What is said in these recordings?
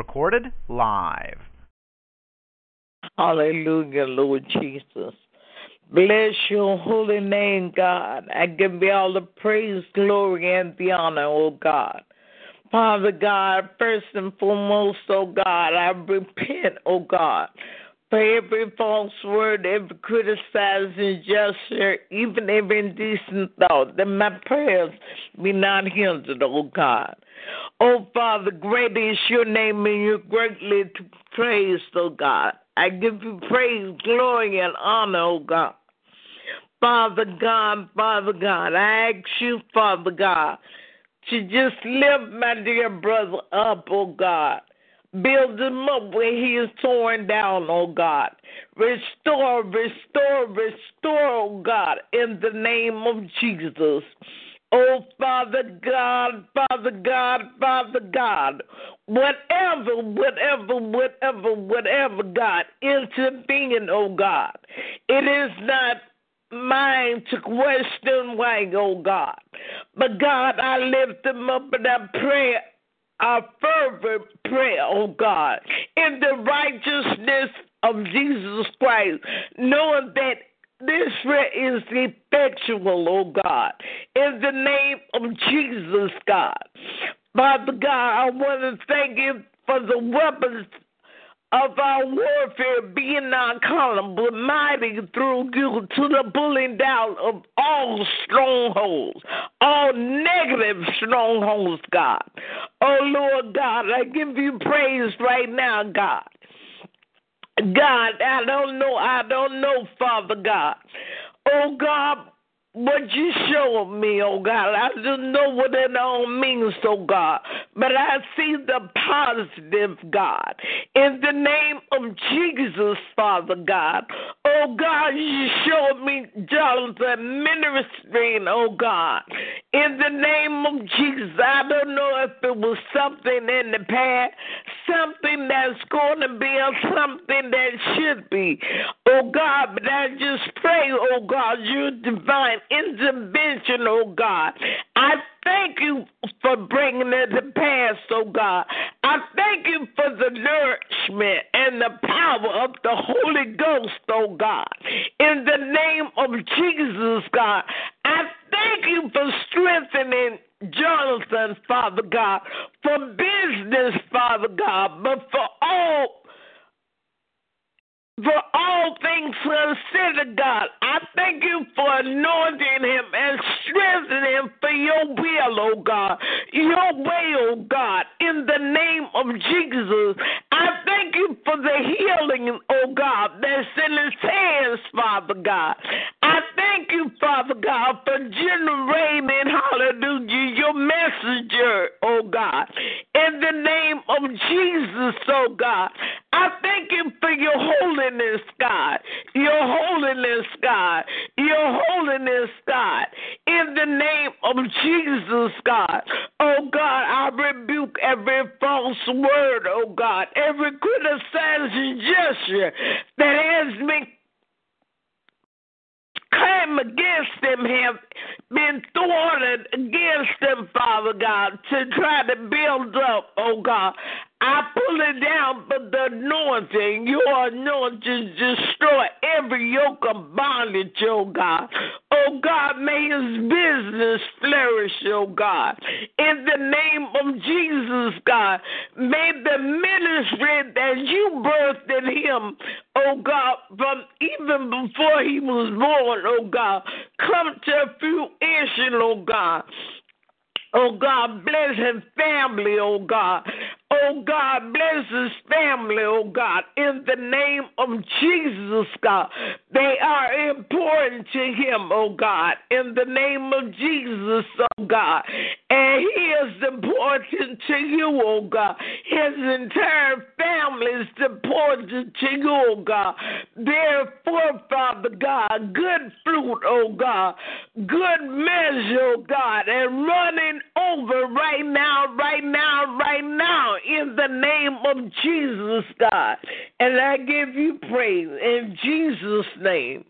Recorded live. Hallelujah, Lord Jesus. Bless your holy name, God. I give you all the praise, glory, and the honor, oh God. Father God, first and foremost, oh God, I repent, oh God, for every false word, every criticizing gesture, even every indecent thought, that my prayers be not hindered, oh God. Oh Father, great is your name and you're greatly to praise, oh God. I give you praise, glory, and honor, oh God. Father God, Father God, I ask you, Father God, to just lift my dear brother up, oh God. Build him up where he is torn down, oh God. Restore, restore, restore, oh God, in the name of Jesus. Oh, Father God, Father God, Father God, whatever, whatever, whatever, whatever, God, intervene, oh God. It is not mine to question why, oh God. But God, I lift them up and I pray a fervent prayer, oh God, in the righteousness of Jesus Christ, knowing that this prayer is effectual, oh God, in the name of Jesus, God. Father God, I want to thank you for the weapons of our warfare being not column, but mighty through you to the pulling down of all strongholds, all negative strongholds, God. Oh Lord God, I give you praise right now, God. God, I don't know, I don't know, Father God. Oh God, what you show me, oh God. I don't know what it all means, oh God. But I see the positive, God. In the name of Jesus, Father God. Oh God, you showed me Johnathan ministering, oh God. In the name of Jesus, I don't know if it was something in the past, something that's going to be, something that should be. Oh God, but I just pray, oh God, your divine intervention, oh God. I thank you for bringing it to pass, oh God. I thank you for the nourishment and the power of the Holy Ghost, oh God. In the name of Jesus, God, I thank you for strengthening Johnathan, Father God, for business, Father God, but for all for all things considered, God. I thank you for anointing him and strengthening him for your will, oh God. Your way, oh God. In the name of Jesus, I thank you for the healing, oh God, that's in his hands, Father God. I thank you, Father God, for generating, hallelujah, your messenger, oh God. In the name of Jesus, oh God. I thank you for your holiness, God. Your holiness, God. Your holiness, God. In the name of Jesus, God. Oh, God, I rebuke every false word, oh, God. Every criticizing gesture that has been came against him have been thwarted against him, Father God, to try to build up, oh God, I pull it down, but the anointing, your anointing, destroy every yoke of bondage, oh God. Oh God, may his business flourish, oh God. In the name of Jesus, God, may the ministry that you birthed in him, oh God, from even before he was born, oh God, come to fruition, oh God. Oh God, bless his family, oh God. Oh God. Bless his family, oh God. In the name of Jesus, God. They are important to him, oh God. In the name of Jesus, oh God. And he is important to you, oh God. His entire family is important to you, oh God. Therefore, Father God, good fruit, oh God. Good measure, oh God. And running over right now, right now, right now, in the name of Jesus, God. And I give you praise in Jesus' name.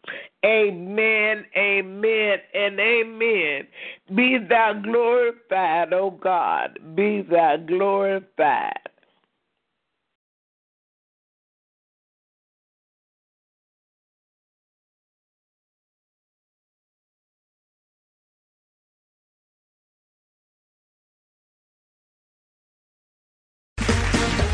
Amen, amen, and amen. Be thou glorified, O God. Be thou glorified.